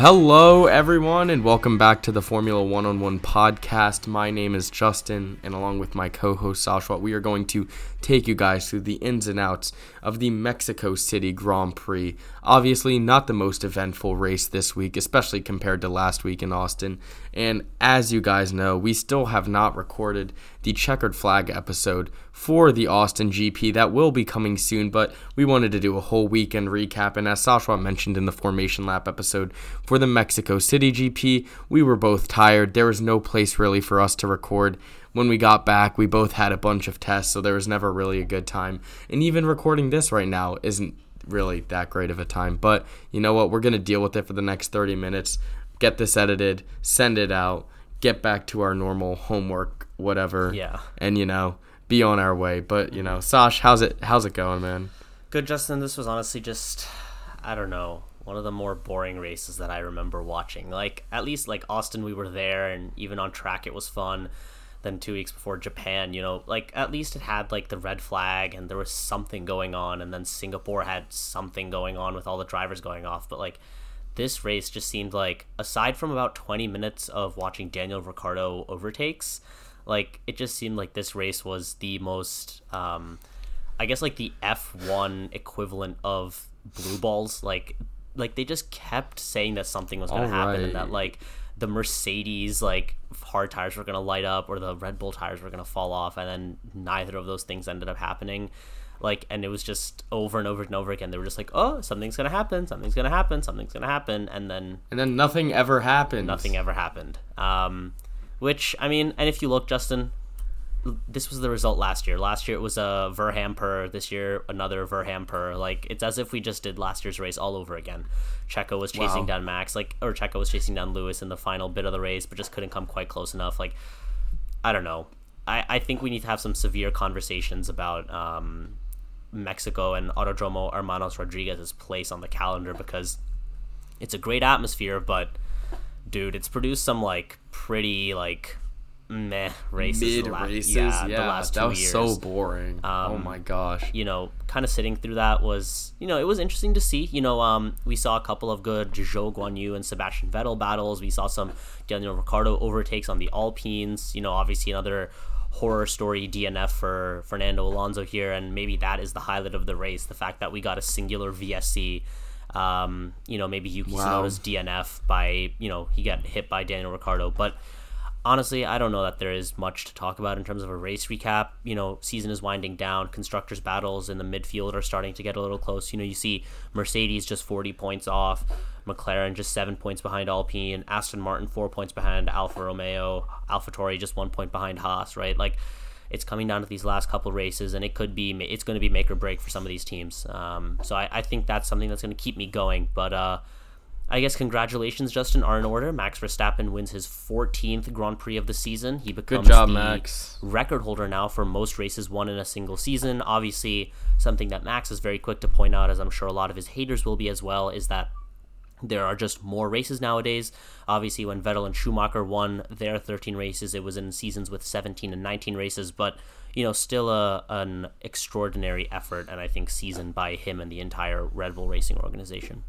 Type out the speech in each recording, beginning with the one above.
Hello, everyone, and welcome back to the Formula One on One podcast. My name is Justin, and along with my co host Sashwat, we are going to take you guys through the ins and outs of the Mexico City Grand Prix. Obviously, not the most eventful race this week, especially compared to last week in Austin. And as you guys know, we still have not recorded the checkered flag episode for the Austin GP. That will be coming soon, but we wanted to do a whole weekend recap. And as Sashwat mentioned in the Formation Lap episode for the Mexico City GP, we were both tired. There was no place really for us to record when we got back, we both had a bunch of tests, so there was never really a good time. And even recording this right now isn't really that great of a time. But you know what? We're going to deal with it for the next 30 minutes, get this edited, send it out, get back to our normal homework, whatever. Yeah. And, you know, be on our way. But, you know, Sash, how's it how's it going, man? Good, Justin. This was honestly just I don't know, one of the more boring races that I remember watching. Like at least like Austin we were there and even on track it was fun than two weeks before Japan. You know, like at least it had like the red flag and there was something going on, and then Singapore had something going on with all the drivers going off. But like this race just seemed like, aside from about 20 minutes of watching Daniel Ricciardo overtakes, like it just seemed like this race was the most, um, I guess, like the F1 equivalent of blue balls. Like, like they just kept saying that something was going to happen and that like the Mercedes like hard tires were going to light up or the Red Bull tires were going to fall off and then neither of those things ended up happening. Like and it was just over and over and over again. They were just like oh something's going to happen something's going to happen something's going to happen and then and then nothing ever happened nothing ever happened. Um which I mean and if you look Justin this was the result last year. Last year it was a Verhamper. This year another Verhamper. Like it's as if we just did last year's race all over again. Checo was chasing wow. down Max, like or Checo was chasing down Lewis in the final bit of the race, but just couldn't come quite close enough. Like I don't know. I, I think we need to have some severe conversations about um, Mexico and Autodromo Hermanos Rodriguez's place on the calendar because it's a great atmosphere, but dude, it's produced some like pretty like meh races. Mid races, yeah, yeah, the last that was years. so boring. Oh um, oh my gosh. You know, kind of sitting through that was, you know, it was interesting to see. You know, um, we saw a couple of good Zhou Guanyu and Sebastian Vettel battles. We saw some Daniel Ricciardo overtakes on the Alpines. You know, obviously another horror story DNF for Fernando Alonso here, and maybe that is the highlight of the race. The fact that we got a singular VSC. Um, you know, maybe Yuki wow. Tsunoda's DNF by, you know, he got hit by Daniel Ricciardo, but honestly, I don't know that there is much to talk about in terms of a race recap. You know, season is winding down. Constructors' battles in the midfield are starting to get a little close. You know, you see Mercedes just 40 points off, McLaren just seven points behind Alpine, Aston Martin four points behind Alfa Romeo, AlphaTauri just one point behind Haas. Right, like it's coming down to these last couple races, and it could be it's going to be make or break for some of these teams. Um, so I, I think that's something that's going to keep me going. But uh, I guess congratulations, Justin, are in order. Max Verstappen wins his 14th Grand Prix of the season. He becomes job, the Max. record holder now for most races won in a single season. Obviously, something that Max is very quick to point out, as I'm sure a lot of his haters will be as well, is that there are just more races nowadays. Obviously, when Vettel and Schumacher won their 13 races, it was in seasons with 17 and 19 races, but you know, still a an extraordinary effort, and I think season by him and the entire Red Bull Racing organization.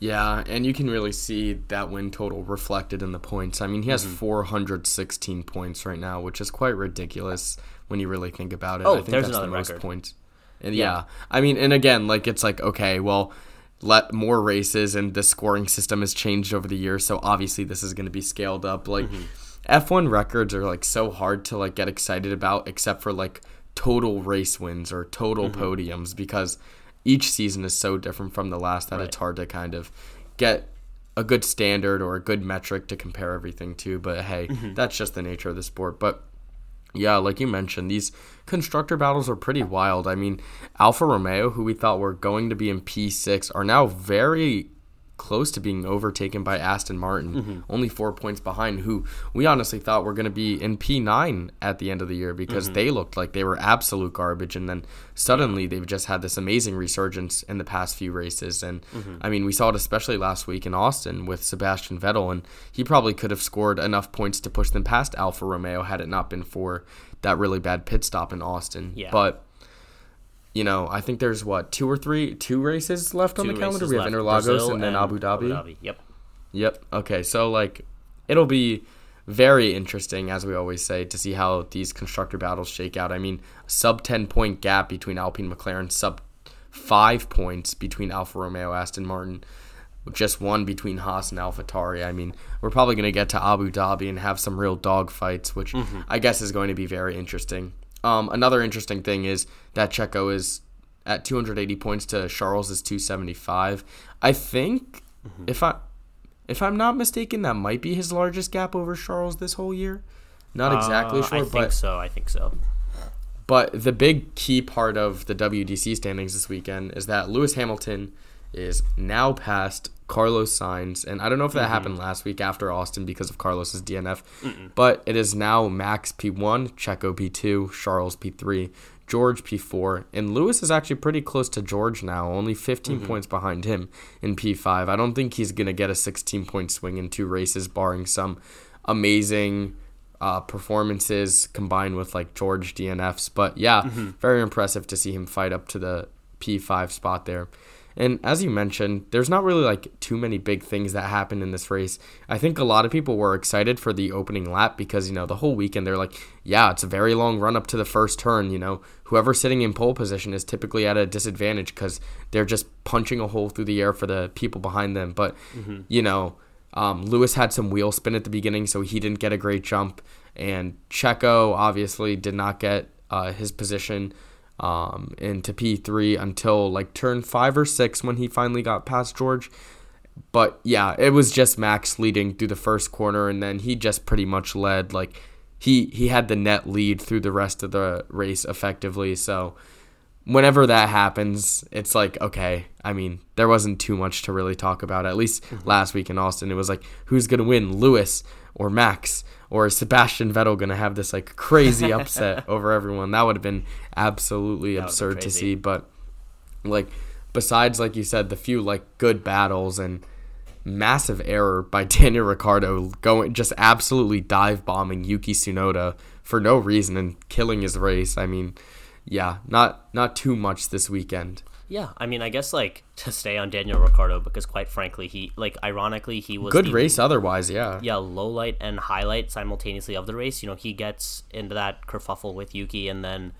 Yeah, and you can really see that win total reflected in the points. I mean, he has mm-hmm. 416 points right now, which is quite ridiculous when you really think about it. Oh, I think there's that's another the most record. points. And yeah. yeah, I mean, and again, like it's like okay, well, let more races and the scoring system has changed over the years, so obviously this is going to be scaled up. Like mm-hmm. F1 records are like so hard to like get excited about, except for like total race wins or total mm-hmm. podiums because each season is so different from the last that right. it's hard to kind of get a good standard or a good metric to compare everything to. But hey, mm-hmm. that's just the nature of the sport. But yeah, like you mentioned, these constructor battles are pretty wild. I mean, Alfa Romeo, who we thought were going to be in P6, are now very close to being overtaken by Aston Martin, mm-hmm. only four points behind, who we honestly thought were going to be in P9 at the end of the year because mm-hmm. they looked like they were absolute garbage. And then suddenly they've just had this amazing resurgence in the past few races. And mm-hmm. I mean, we saw it especially last week in Austin with Sebastian Vettel, and he probably could have scored enough points to push them past Alfa Romeo had it not been for that really bad pit stop in Austin. Yeah. But you know, I think there's what two or three two races left two on the calendar. We have Interlagos and then and Abu Dhabi. Abu Dhabi. Yep. Yep. Okay. So like, it'll be very interesting, as we always say, to see how these constructor battles shake out. I mean, sub ten point gap between Alpine, McLaren, sub five points between Alfa Romeo, Aston Martin, just one between Haas and AlphaTauri. I mean, we're probably going to get to Abu Dhabi and have some real dog fights, which mm-hmm. I guess is going to be very interesting. Um, another interesting thing is that Checo is at 280 points to Charles is 275. I think mm-hmm. if I if I'm not mistaken, that might be his largest gap over Charles this whole year. Not exactly uh, sure, I but think so. I think so. But the big key part of the WDC standings this weekend is that Lewis Hamilton is now past Carlos Sainz, and I don't know if that mm-hmm. happened last week after Austin because of Carlos's DNF, Mm-mm. but it is now Max P1, Checo P2, Charles P3, George P4, and Lewis is actually pretty close to George now, only 15 mm-hmm. points behind him in P5. I don't think he's going to get a 16 point swing in two races, barring some amazing uh, performances combined with like George DNFs. But yeah, mm-hmm. very impressive to see him fight up to the P5 spot there. And as you mentioned, there's not really like too many big things that happened in this race. I think a lot of people were excited for the opening lap because, you know, the whole weekend they're like, yeah, it's a very long run up to the first turn. You know, whoever's sitting in pole position is typically at a disadvantage because they're just punching a hole through the air for the people behind them. But, mm-hmm. you know, um, Lewis had some wheel spin at the beginning, so he didn't get a great jump. And Checo obviously did not get uh, his position um, into P3 until like turn five or six when he finally got past George. But yeah, it was just Max leading through the first corner, and then he just pretty much led. Like he he had the net lead through the rest of the race effectively. So whenever that happens, it's like okay. I mean, there wasn't too much to really talk about. At least mm-hmm. last week in Austin, it was like who's gonna win, Lewis or Max? Or is Sebastian Vettel going to have this like crazy upset over everyone? That would have been absolutely that absurd to see. But like, besides, like you said, the few like good battles and massive error by Daniel Ricciardo going just absolutely dive bombing Yuki Tsunoda for no reason and killing his race. I mean, yeah, not not too much this weekend. Yeah, I mean, I guess like to stay on Daniel Ricciardo because quite frankly, he like ironically he was good the, race otherwise. Yeah, yeah, low light and highlight simultaneously of the race. You know, he gets into that kerfuffle with Yuki, and then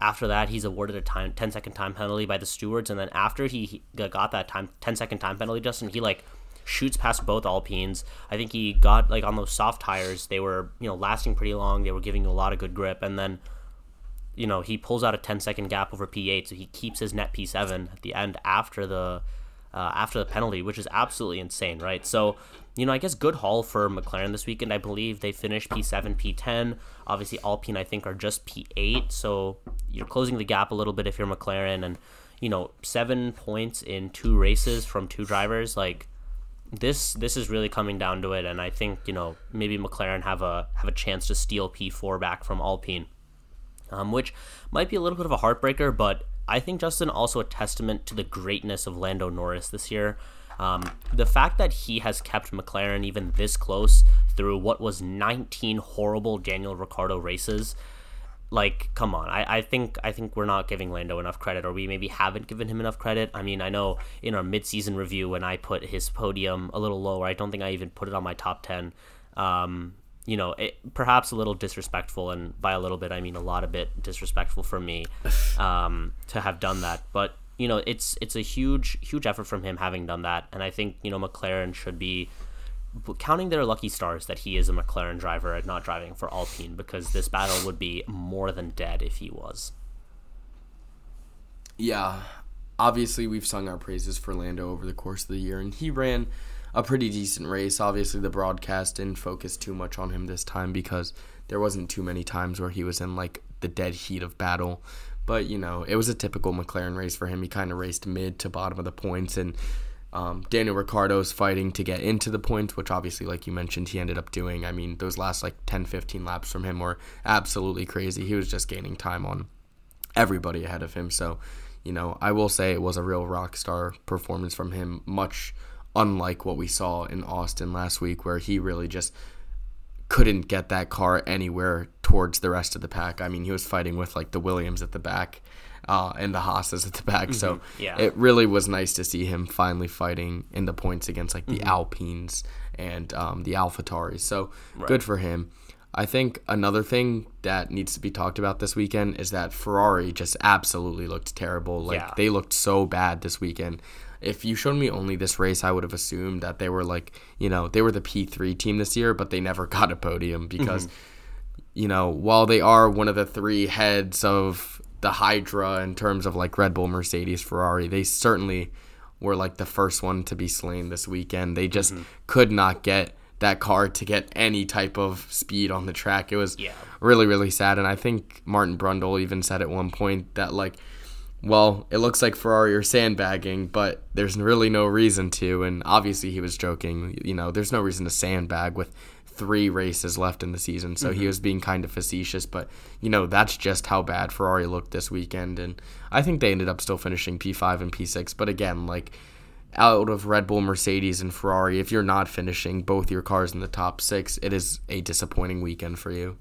after that, he's awarded a time 10 second time penalty by the stewards, and then after he, he got that time 10 second time penalty, Justin, he like shoots past both Alpines. I think he got like on those soft tires, they were you know lasting pretty long. They were giving you a lot of good grip, and then you know, he pulls out a 10 second gap over P8, so he keeps his net P7 at the end after the uh, after the penalty, which is absolutely insane, right? So, you know, I guess good haul for McLaren this weekend. I believe they finished P7, P10. Obviously, Alpine, I think, are just P8. So you're closing the gap a little bit if you're McLaren. And, you know, seven points in two races from two drivers, like, this this is really coming down to it and I think you know maybe McLaren have a have a chance to steal P4 back from Alpine um, which might be a little bit of a heartbreaker, but I think Justin also a testament to the greatness of Lando Norris this year. Um, the fact that he has kept McLaren even this close through what was 19 horrible Daniel Ricciardo races, like, come on. I, I think I think we're not giving Lando enough credit, or we maybe haven't given him enough credit. I mean, I know in our midseason review when I put his podium a little lower, I don't think I even put it on my top 10. Um, you know, it, perhaps a little disrespectful, and by a little bit I mean a lot of bit disrespectful for me um, to have done that. But you know, it's it's a huge huge effort from him having done that, and I think you know McLaren should be counting their lucky stars that he is a McLaren driver and not driving for Alpine because this battle would be more than dead if he was. Yeah, obviously we've sung our praises for Lando over the course of the year, and he ran a pretty decent race. Obviously, the broadcast didn't focus too much on him this time because there wasn't too many times where he was in like the dead heat of battle. But you know, it was a typical McLaren race for him. He kind of raced mid to bottom of the points, and um, Daniel Ricciardo's fighting to get into the points, which obviously, like you mentioned, he ended up doing. I mean, those last like 10, 15 laps from him were absolutely crazy. He was just gaining time on everybody ahead of him. So, you know, I will say it was a real rock star performance from him, much unlike what we saw in Austin last week, where he really just couldn't get that car anywhere towards the rest of the pack. I mean, he was fighting with like the Williams at the back. uh, and the Haas's at the back. So Mm-hmm. Yeah. it really was nice to see him finally fighting in the points against like the Mm-hmm. Alpines and um, the AlphaTauris. So good for him. I think another thing that needs to be talked about this weekend is that Ferrari just absolutely looked terrible. Like Yeah. they looked so bad this weekend. If you showed me only this race, I would have assumed that they were like, you know, they were the P3 team this year, but they never got a podium because mm-hmm. you know, while they are one of the three heads of the Hydra in terms of like Red Bull, Mercedes, Ferrari, they certainly were like the first one to be slain this weekend. They just mm-hmm. could not get that car to get any type of speed on the track. It was Yeah. really, really sad. And I think Martin Brundle even said at one point that like well, it looks like Ferrari are sandbagging, but there's really no reason to. And obviously, he was joking. You know, there's no reason to sandbag with three races left in the season. So he mm-hmm. was being kind of facetious, but you know, that's just how bad Ferrari looked this weekend. And I think they ended up still finishing P5 and P6. But again, like out of Red Bull, Mercedes, and Ferrari, if you're not finishing both your cars in the top six, it is a disappointing weekend for you.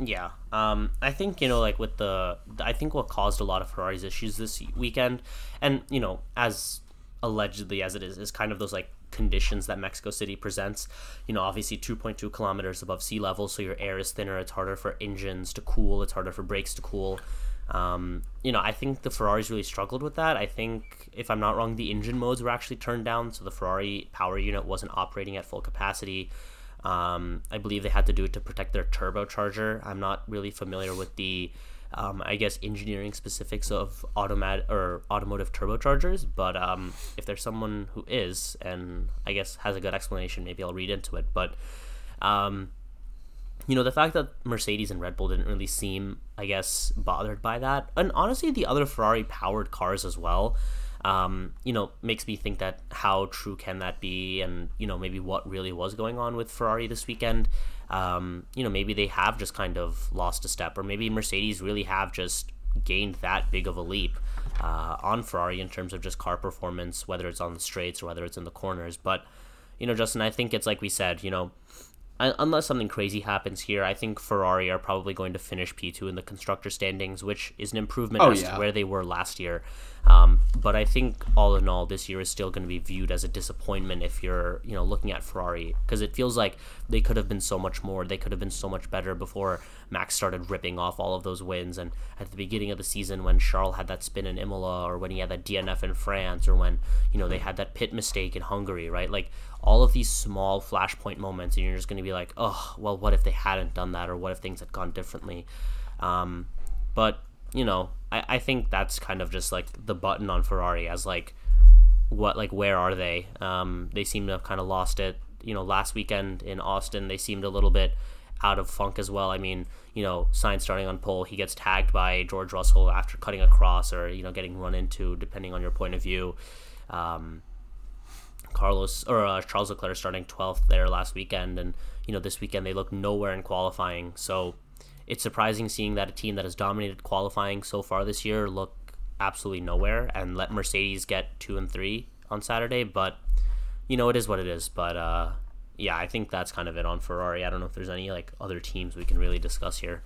Yeah. Um, I think, you know, like with the, I think what caused a lot of Ferrari's issues this weekend, and, you know, as allegedly as it is, is kind of those like conditions that Mexico City presents. You know, obviously 2.2 kilometers above sea level, so your air is thinner. It's harder for engines to cool, it's harder for brakes to cool. Um, you know, I think the Ferraris really struggled with that. I think, if I'm not wrong, the engine modes were actually turned down, so the Ferrari power unit wasn't operating at full capacity. Um, I believe they had to do it to protect their turbocharger. I'm not really familiar with the, um, I guess, engineering specifics of automat or automotive turbochargers. But um, if there's someone who is, and I guess has a good explanation, maybe I'll read into it. But um, you know, the fact that Mercedes and Red Bull didn't really seem, I guess, bothered by that, and honestly, the other Ferrari powered cars as well, um, you know, makes me think that how true can that be, and you know, maybe what really was going on with Ferrari this weekend. Um, you know, maybe they have just kind of lost a step, or maybe Mercedes really have just gained that big of a leap uh, on Ferrari in terms of just car performance, whether it's on the straights or whether it's in the corners. But you know, Justin, I think it's like we said, you know, unless something crazy happens here, I think Ferrari are probably going to finish P2 in the constructor standings, which is an improvement Oh, as yeah. to where they were last year. Um, but I think all in all, this year is still going to be viewed as a disappointment if you're, you know, looking at Ferrari because it feels like they could have been so much more. They could have been so much better before Max started ripping off all of those wins. And at the beginning of the season, when Charles had that spin in Imola, or when he had that DNF in France, or when you know they had that pit mistake in Hungary, right? Like all of these small flashpoint moments, and you're just going to be like, oh, well, what if they hadn't done that, or what if things had gone differently? Um, but you know, I, I think that's kind of just like the button on Ferrari as like what like where are they? Um, they seem to have kind of lost it. You know, last weekend in Austin, they seemed a little bit out of funk as well. I mean, you know, Sainz starting on pole, he gets tagged by George Russell after cutting across or you know getting run into, depending on your point of view. Um, Carlos or uh, Charles Leclerc starting 12th there last weekend, and you know this weekend they look nowhere in qualifying. So it's surprising seeing that a team that has dominated qualifying so far this year look absolutely nowhere and let Mercedes get two and three on Saturday. But you know it is what it is. But uh, yeah, I think that's kind of it on Ferrari. I don't know if there's any like other teams we can really discuss here.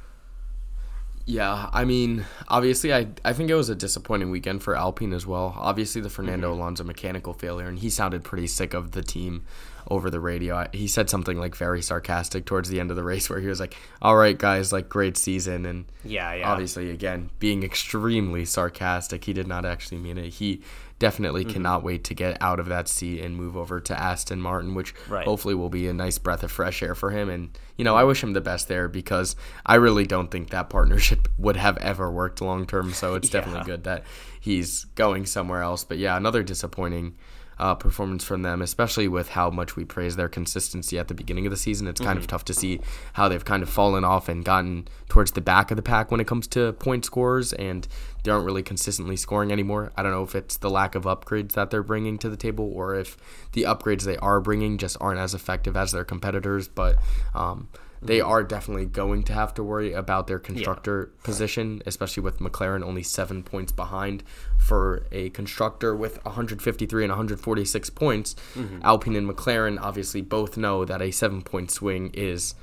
Yeah, I mean, obviously, I, I think it was a disappointing weekend for Alpine as well. Obviously, the Fernando mm-hmm. Alonso mechanical failure, and he sounded pretty sick of the team over the radio. I, he said something like very sarcastic towards the end of the race, where he was like, "All right, guys, like great season," and Yeah, yeah. obviously, again, being extremely sarcastic. He did not actually mean it. He definitely Mm-hmm. cannot wait to get out of that seat and move over to Aston Martin, which Right. hopefully will be a nice breath of fresh air for him. And, you know, I wish him the best there because I really don't think that partnership would have ever worked long term. So it's Yeah. definitely good that he's going somewhere else. But yeah, another disappointing uh, performance from them, especially with how much we praise their consistency at the beginning of the season. It's kind of tough to see how they've kind of fallen off and gotten towards the back of the pack when it comes to point scores, and they aren't really consistently scoring anymore. I don't know if it's the lack of upgrades that they're bringing to the table or if the upgrades they are bringing just aren't as effective as their competitors, but. Um, they mm-hmm. are definitely going to have to worry about their constructor position, especially with McLaren only seven points behind for a constructor with 153 and 146 points. Mm-hmm. Alpine and McLaren obviously both know that a seven point swing is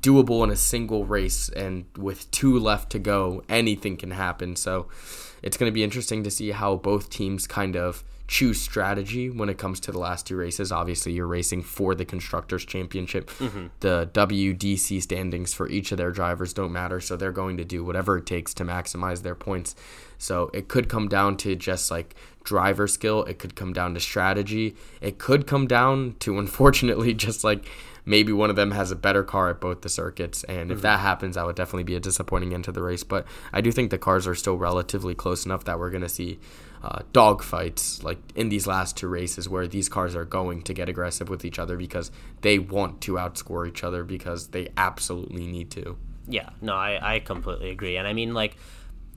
doable in a single race, and with two left to go, anything can happen. So it's going to be interesting to see how both teams kind of choose strategy when it comes to the last two races. Obviously, you're racing for the Constructors' Championship. Mm-hmm. The WDC standings for each of their drivers don't matter, so they're going to do whatever it takes to maximize their points. So it could come down to just like driver skill, it could come down to strategy, it could come down to, unfortunately, just like maybe one of them has a better car at both the circuits. And if mm-hmm. that happens, that would definitely be a disappointing end to the race. But I do think the cars are still relatively close enough that we're going to see uh, dog fights like in these last two races where these cars are going to get aggressive with each other because they want to outscore each other because they absolutely need to. Yeah, no, I, I completely agree. And I mean, like,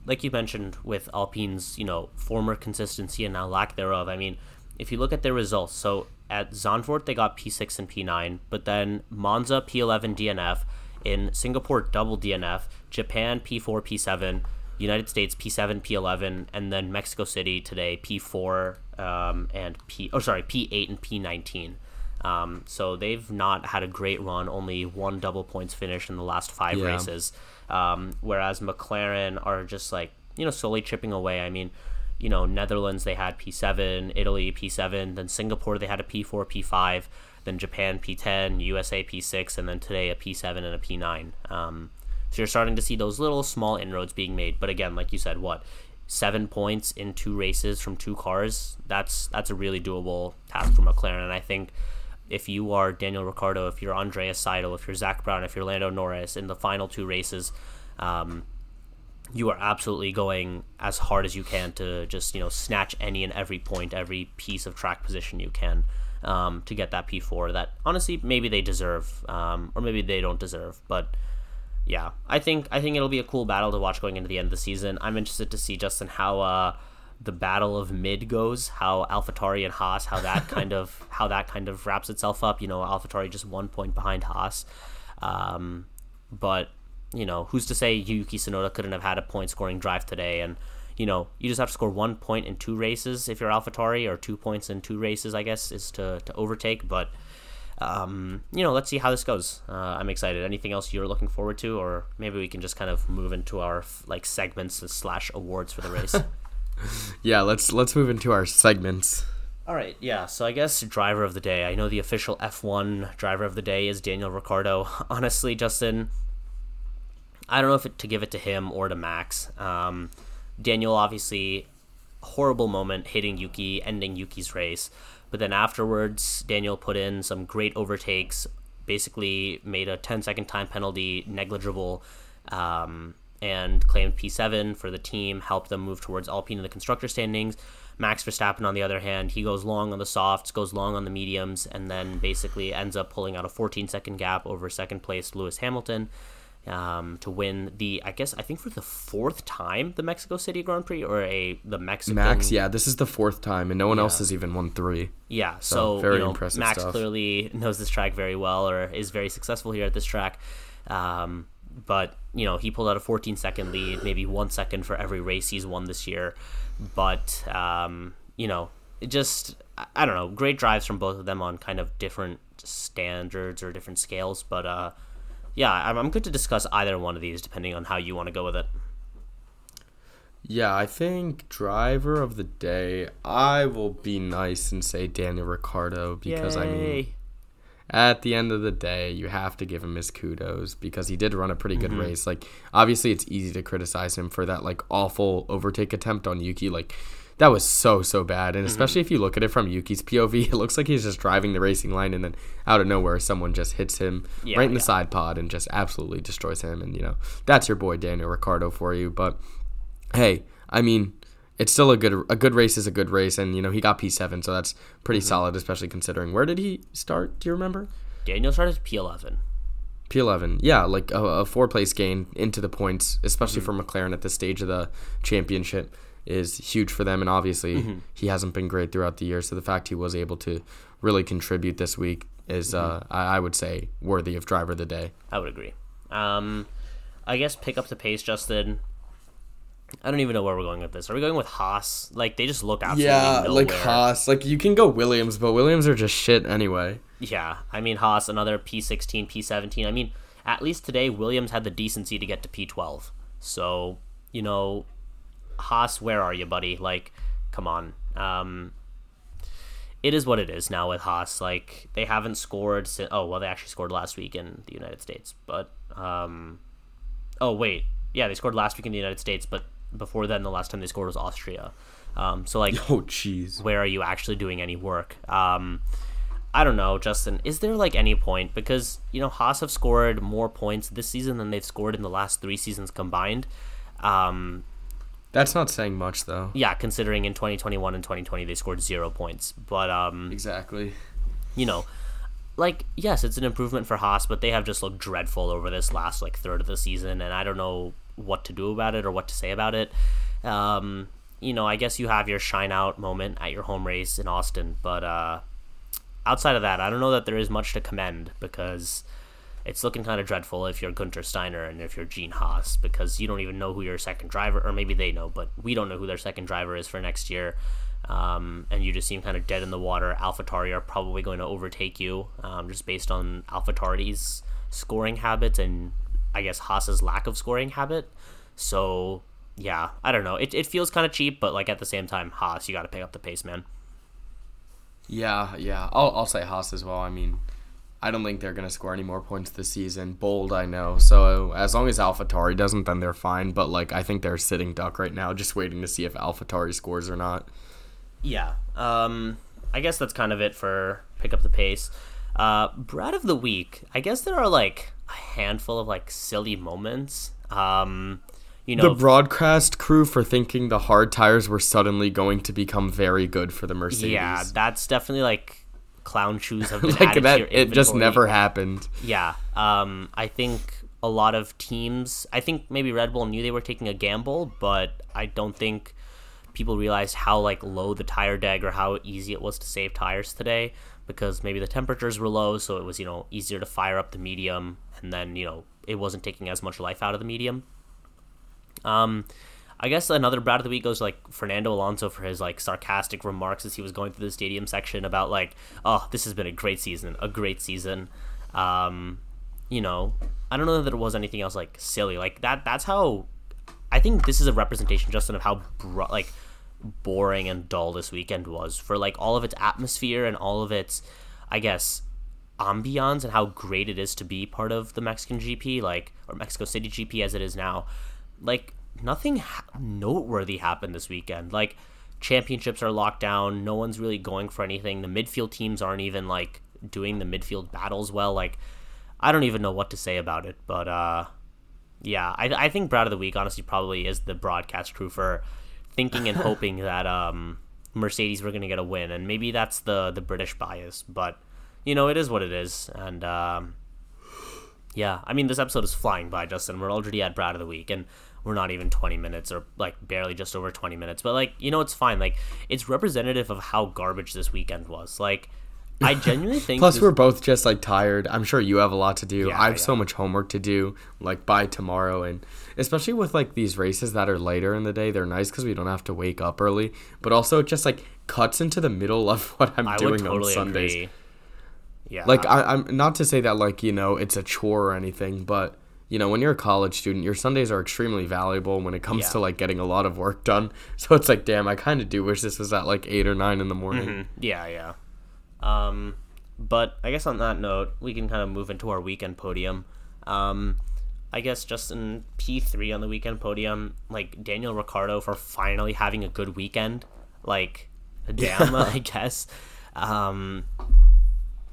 like you mentioned with Alpine's, you know, former consistency and now lack thereof. I mean, if you look at their results, so at Zandvoort, they got P6 and P9, but then Monza P11 DNF, in Singapore double DNF, Japan P4 P7, United States P7 P11, and then Mexico City today P4 um, and P oh sorry P8 and P19. Um, so they've not had a great run, only one double points finish in the last five yeah. races. Um, whereas McLaren are just like you know slowly chipping away. I mean, you know, Netherlands they had P7, Italy P7, then Singapore they had a P4, P5, then Japan P10, USA P6, and then today a P7 and a P9. So you're starting to see those little small inroads being made. But again, like you said, what seven points in two races from two cars? That's that's a really doable task for McLaren, and I think. If you are Daniel Ricciardo, if you're Andreas Seidl, if you're Zak Brown, if you're Lando Norris in the final two races, um, you are absolutely going as hard as you can to just you know snatch any and every point, every piece of track position you can um, to get that P4. That honestly maybe they deserve, um, or maybe they don't deserve. But yeah, I think I think it'll be a cool battle to watch going into the end of the season. I'm interested to see Justin how uh, the battle of mid goes, how AlphaTauri and Haas, how that kind of how that kind of wraps itself up. You know, AlphaTauri just one point behind Haas. Um, but you know, who's to say Yuki Tsunoda couldn't have had a point scoring drive today? And, you know, you just have to score one point in two races if you're AlphaTauri, or two points in two races, I guess, is to, to overtake. But, um, you know, let's see how this goes. Uh, I'm excited. Anything else you're looking forward to? Or maybe we can just kind of move into our, like, segments slash awards for the race. yeah, let's let's move into our segments. All right, yeah. So I guess driver of the day. I know the official F1 driver of the day is Daniel Ricciardo. Honestly, Justin, I don't know if it, to give it to him or to Max. Um, Daniel obviously horrible moment hitting Yuki, ending Yuki's race, but then afterwards Daniel put in some great overtakes, basically made a 10 second time penalty negligible, um, and claimed P7 for the team, helped them move towards Alpine in the constructor standings. Max Verstappen, on the other hand, he goes long on the softs, goes long on the mediums, and then basically ends up pulling out a 14 second gap over second place Lewis Hamilton um, to win the I guess I think for the fourth time the Mexico City Grand Prix or a the Mexican Max yeah this is the fourth time and no one yeah. else has even won three yeah so, so very you know, impressive Max stuff. clearly knows this track very well or is very successful here at this track um, but you know he pulled out a 14 second lead maybe one second for every race he's won this year but um, you know it just I don't know great drives from both of them on kind of different standards or different scales but uh yeah, I'm, I'm good to discuss either one of these depending on how you want to go with it. Yeah, I think driver of the day. I will be nice and say Daniel Ricciardo because Yay. I mean, at the end of the day, you have to give him his kudos because he did run a pretty good mm-hmm. race. Like, obviously, it's easy to criticize him for that like awful overtake attempt on Yuki. Like, that was so so bad. And mm-hmm. especially if you look at it from yuki's pov it looks like he's just driving the racing line and then out of nowhere someone just hits him yeah, right in the side pod and just absolutely destroys him. And you know that's your boy daniel ricciardo for you. But hey i mean it's still a good a good race is a good race. And you know he got p7 so that's pretty mm-hmm. solid especially considering where did he start? Do you remember? Daniel started p11 P11, yeah, like a, a four place gain into the points, especially mm-hmm. for McLaren at this stage of the championship is huge for them. And obviously, mm-hmm. he hasn't been great throughout the year. So the fact he was able to really contribute this week is, mm-hmm. uh, I, would say, worthy of driver of the day. I would agree. Um, I guess pick up the pace, Justin. I don't even know where we're going with this. Are we going with Haas? Like they just look absolutely yeah, nowhere. like Haas. Like you can go Williams, but Williams are just shit anyway. Yeah, I mean Haas, another P16, P17. I mean, at least today Williams had the decency to get to P12. So you know, Haas, where are you, buddy? Like, come on. Um, it is what it is now with Haas. Like they haven't scored. Since, oh well, they actually scored last week in the United States, but um, oh wait, yeah, they scored last week in the United States, but before then, the last time they scored was Austria. Um, so like, oh jeez, where are you actually doing any work? Um, I don't know, Justin. Is there like any point because you know Haas have scored more points this season than they've scored in the last three seasons combined. Um, that's not saying much though. Yeah, considering in 2021 and 2020 they scored zero points, but um, exactly. You know, like yes, it's an improvement for Haas, but they have just looked dreadful over this last like third of the season, and I don't know what to do about it or what to say about it. Um, you know, I guess you have your shine out moment at your home race in Austin, but uh, outside of that, I don't know that there is much to commend because it's looking kind of dreadful if you're Guenther Steiner and if you're Gene Haas because you don't even know who your second driver, or maybe they know, but we don't know who their second driver is for next year. Um, and you just seem kind of dead in the water. AlphaTauri are probably going to overtake you um, just based on AlphaTauri's scoring habits and I guess Haas's lack of scoring habit. So yeah, I don't know. It, it feels kind of cheap, but like at the same time, Haas, you got to pick up the pace, man. Yeah, yeah. I'll I'll say Haas as well. I mean, I don't think they're going to score any more points this season. Bold, I know. So as long as AlphaTauri doesn't, then they're fine. But like, I think they're sitting duck right now, just waiting to see if AlphaTauri scores or not. Yeah. Um, I guess that's kind of it for pick up the pace. Uh, Brad of the week. I guess there are like a handful of like silly moments. Um, you know, the broadcast crew for thinking the hard tires were suddenly going to become very good for the Mercedes. Yeah, that's definitely like clown shoes have been like that. it just never happened. Yeah, um, I think a lot of teams. I think maybe Red Bull knew they were taking a gamble, but I don't think people realized how like low the tire deg or how easy it was to save tires today because maybe the temperatures were low, so it was you know easier to fire up the medium, and then you know it wasn't taking as much life out of the medium. Um, I guess another Brad of the week goes like Fernando Alonso for his like sarcastic remarks as he was going through the stadium section about like, oh, this has been a great season, a great season. Um, you know, I don't know that it was anything else like silly like that. That's how I think this is a representation, Justin, of how bro- like boring and dull this weekend was for like all of its atmosphere and all of its, I guess, ambiance and how great it is to be part of the Mexican GP, like or Mexico City GP as it is now. Like nothing ha- noteworthy happened this weekend. Like championships are locked down. No one's really going for anything. The midfield teams aren't even like doing the midfield battles well. Like I don't even know what to say about it. But uh, yeah, I I think Brad of the Week honestly probably is the broadcast crew for thinking and hoping that um, Mercedes were going to get a win, and maybe that's the the British bias, but you know it is what it is, and um, yeah, I mean this episode is flying by, Justin. We're already at Brad of the Week, and we're not even 20 minutes or like barely just over 20 minutes but like you know it's fine like it's representative of how garbage this weekend was like I genuinely think. Plus, this... we're both just like tired. I'm sure you have a lot to do. Yeah, I have yeah. so much homework to do, like by tomorrow, and especially with like these races that are later in the day, they're nice because we don't have to wake up early. But also, it just like cuts into the middle of what I'm I doing totally on Sundays. Agree. Yeah. Like I, I'm not to say that like you know it's a chore or anything, but you know when you're a college student, your Sundays are extremely valuable when it comes yeah. to like getting a lot of work done. So it's like, damn, I kind of do wish this was at like eight or nine in the morning. Mm-hmm. Yeah, yeah. Um, but I guess on that note, we can kind of move into our weekend podium. Um, I guess just in P3 on the weekend podium, like Daniel Ricciardo for finally having a good weekend. Like, damn, yeah. I guess. Um,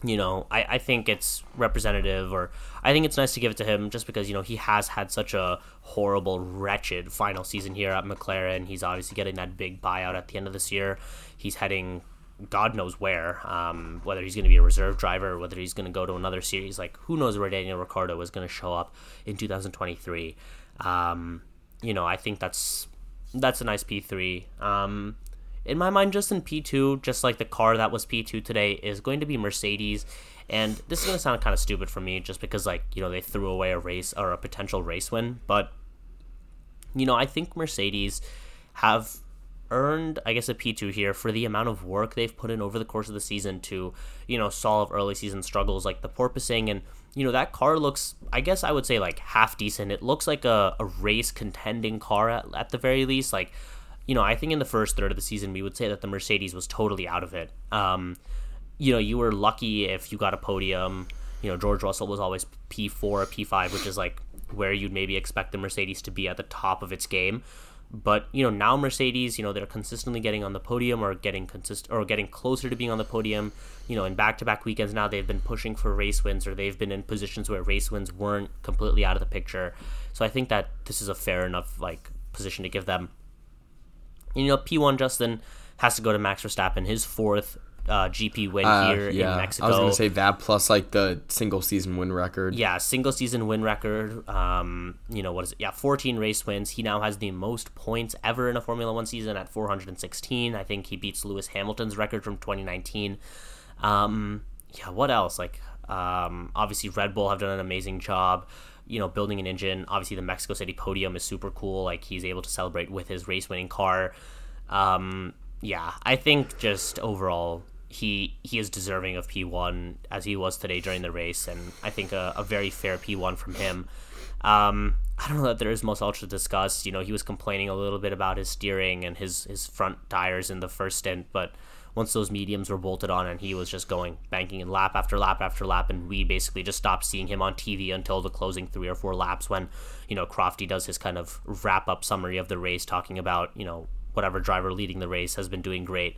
you know, I, I think it's representative, or I think it's nice to give it to him just because, you know, he has had such a horrible, wretched final season here at McLaren. He's obviously getting that big buyout at the end of this year. He's heading God knows where. Um, whether he's going to be a reserve driver or whether he's going to go to another series, like who knows where Daniel Ricciardo is going to show up in 2023. Um, you know, I think that's that's a nice P3. Um, in my mind, just in P2, just like the car that was P2 today is going to be Mercedes. And this is going to sound kind of stupid for me just because, like, you know, they threw away a race or a potential race win. But, you know, I think Mercedes have earned, I guess, a P2 here for the amount of work they've put in over the course of the season to, you know, solve early season struggles like the porpoising. And, you know, that car looks, I guess I would say, like half decent. It looks like a, a race contending car at, at the very least. Like, you know, I think in the first third of the season, we would say that the Mercedes was totally out of it. Um, you know, you were lucky if you got a podium. You know, George Russell was always P4 or P5, which is like where you'd maybe expect the Mercedes to be at the top of its game. But you know now Mercedes, you know they're consistently getting on the podium or getting consist or getting closer to being on the podium. You know in back-to-back weekends now they've been pushing for race wins or they've been in positions where race wins weren't completely out of the picture. So I think that this is a fair enough like position to give them. You know P1 Justin has to go to Max Verstappen, his fourth uh, GP win uh, here yeah. in Mexico. I was going to say that plus like the single season win record. Yeah, single season win record. Um, you know what is it? Yeah, 14 race wins. He now has the most points ever in a Formula One season at 416. I think he beats Lewis Hamilton's record from 2019. Um, yeah, what else? Like, um, obviously Red Bull have done an amazing job. You know, building an engine. Obviously, the Mexico City podium is super cool. Like, he's able to celebrate with his race winning car. Um, yeah, I think just overall he he is deserving of P1 as he was today during the race, and I think a, a very fair P1 from him. Um, I don't know that there is much else to discuss. You know, he was complaining a little bit about his steering and his his front tires in the first stint, but once those mediums were bolted on and he was just going banking in lap after lap after lap and we basically just stopped seeing him on TV until the closing three or four laps when you know Crofty does his kind of wrap up summary of the race talking about you know whatever driver leading the race has been doing great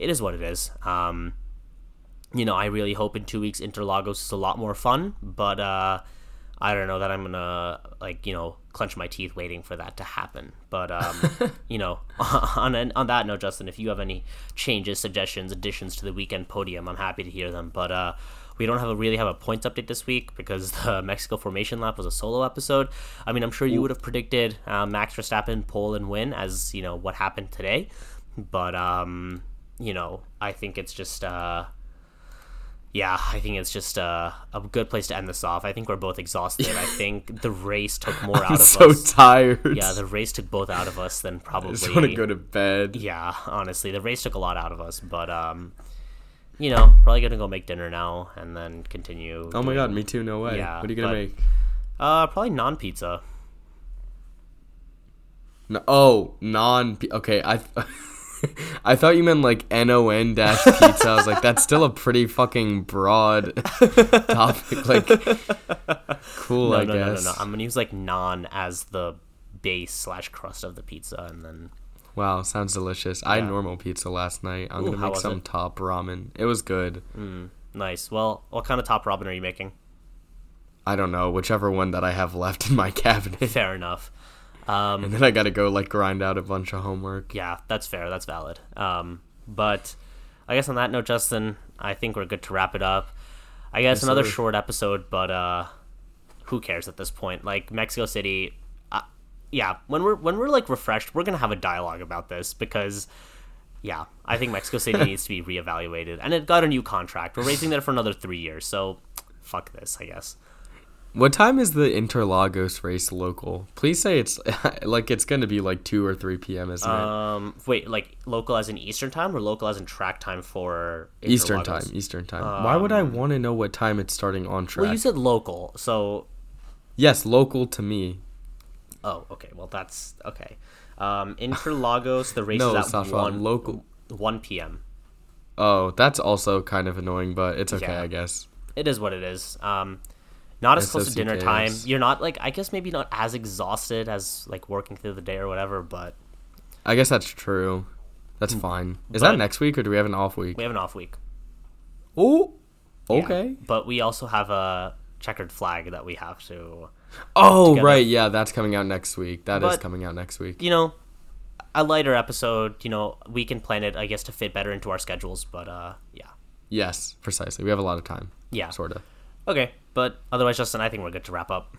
it is what it is. Um, you know, I really hope in two weeks Interlagos is a lot more fun, but uh, I don't know that I'm gonna like you know clench my teeth waiting for that to happen. But um, you know, on on that note, Justin, if you have any changes, suggestions, additions to the weekend podium, I'm happy to hear them. But uh, we don't have a really have a points update this week because the Mexico formation lap was a solo episode. I mean, I'm sure you would have predicted uh, Max Verstappen pole and win as you know what happened today, but um, you know, I think it's just, uh, yeah, I think it's just uh, a good place to end this off. I think we're both exhausted. I think the race took more out of so us. so tired. Yeah, the race took both out of us than probably. I just want to go to bed. Yeah, honestly, the race took a lot out of us. But, um, you know, probably gonna go make dinner now and then continue. Oh my god, me too. No way. Yeah. What are you gonna but, make? Uh, probably naan pizza. No, oh, naan. Okay, I. I thought you meant like N O N dash pizza. I was like, that's still a pretty fucking broad topic. Like, cool, no, I no, guess. No, no, no, I'm gonna use like naan as the base slash crust of the pizza, and then. Wow, sounds delicious. Yeah. I had normal pizza last night. I'm Ooh, gonna make some it? top ramen. It was good. Mm, nice. Well, what kind of top ramen are you making? I don't know. Whichever one that I have left in my cabinet. Fair enough. Um, and then I got to go like grind out a bunch of homework. Yeah, that's fair. That's valid. Um, but I guess on that note, Justin, I think we're good to wrap it up. I guess yes, another sir. short episode, but uh, who cares at this point? Like Mexico City, uh, yeah. When we're when we're like refreshed, we're gonna have a dialogue about this because, yeah, I think Mexico City needs to be reevaluated, and it got a new contract. We're racing there for another three years, so fuck this, I guess. What time is the Interlagos race local? Please say it's like it's going to be like 2 or 3 p.m., isn't um, it? Wait, like local as in Eastern time or local as in track time for Eastern time? Eastern time. Um, Why would I want to know what time it's starting on track? Well, you said local, so. Yes, local to me. Oh, okay. Well, that's okay. Um, Interlagos, the race no, is at 1, local. 1 p.m. Oh, that's also kind of annoying, but it's okay, yeah. I guess. It is what it is. Um, not as close to dinner time. You're not like I guess maybe not as exhausted as like working through the day or whatever, but I guess that's true. That's mm. fine. Is but that next week or do we have an off week? We have an off week. Oh, okay. Yeah, but we also have a checkered flag that we have to. Oh right, yeah, that's coming out next week. That but, is coming out next week. You know, a lighter episode. You know, we can plan it, I guess, to fit better into our schedules. But uh, yeah. Yes, precisely. We have a lot of time. Yeah, sort of. Okay, but otherwise, Justin, I think we're good to wrap up.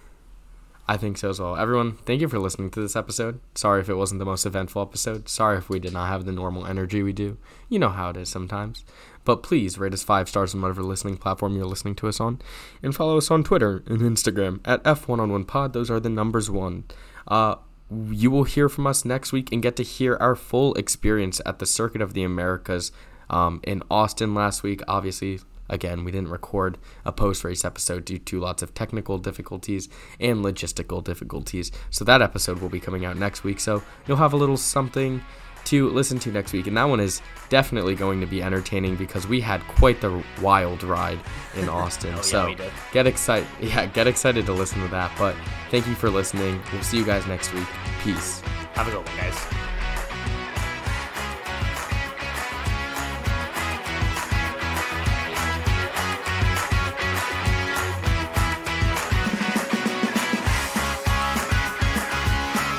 I think so as well. Everyone, thank you for listening to this episode. Sorry if it wasn't the most eventful episode. Sorry if we did not have the normal energy we do. You know how it is sometimes. But please rate us five stars on whatever listening platform you're listening to us on. And follow us on Twitter and Instagram at F1 on 1 pod. Those are the numbers one. Uh, you will hear from us next week and get to hear our full experience at the Circuit of the Americas um, in Austin last week. Obviously, again, we didn't record a post race episode due to lots of technical difficulties and logistical difficulties. So that episode will be coming out next week. So you'll have a little something to listen to next week. And that one is definitely going to be entertaining because we had quite the wild ride in oh, Austin. Oh, so get excited. Yeah, get excited to listen to that. But thank you for listening. We'll see you guys next week. Peace. Have a good one, guys.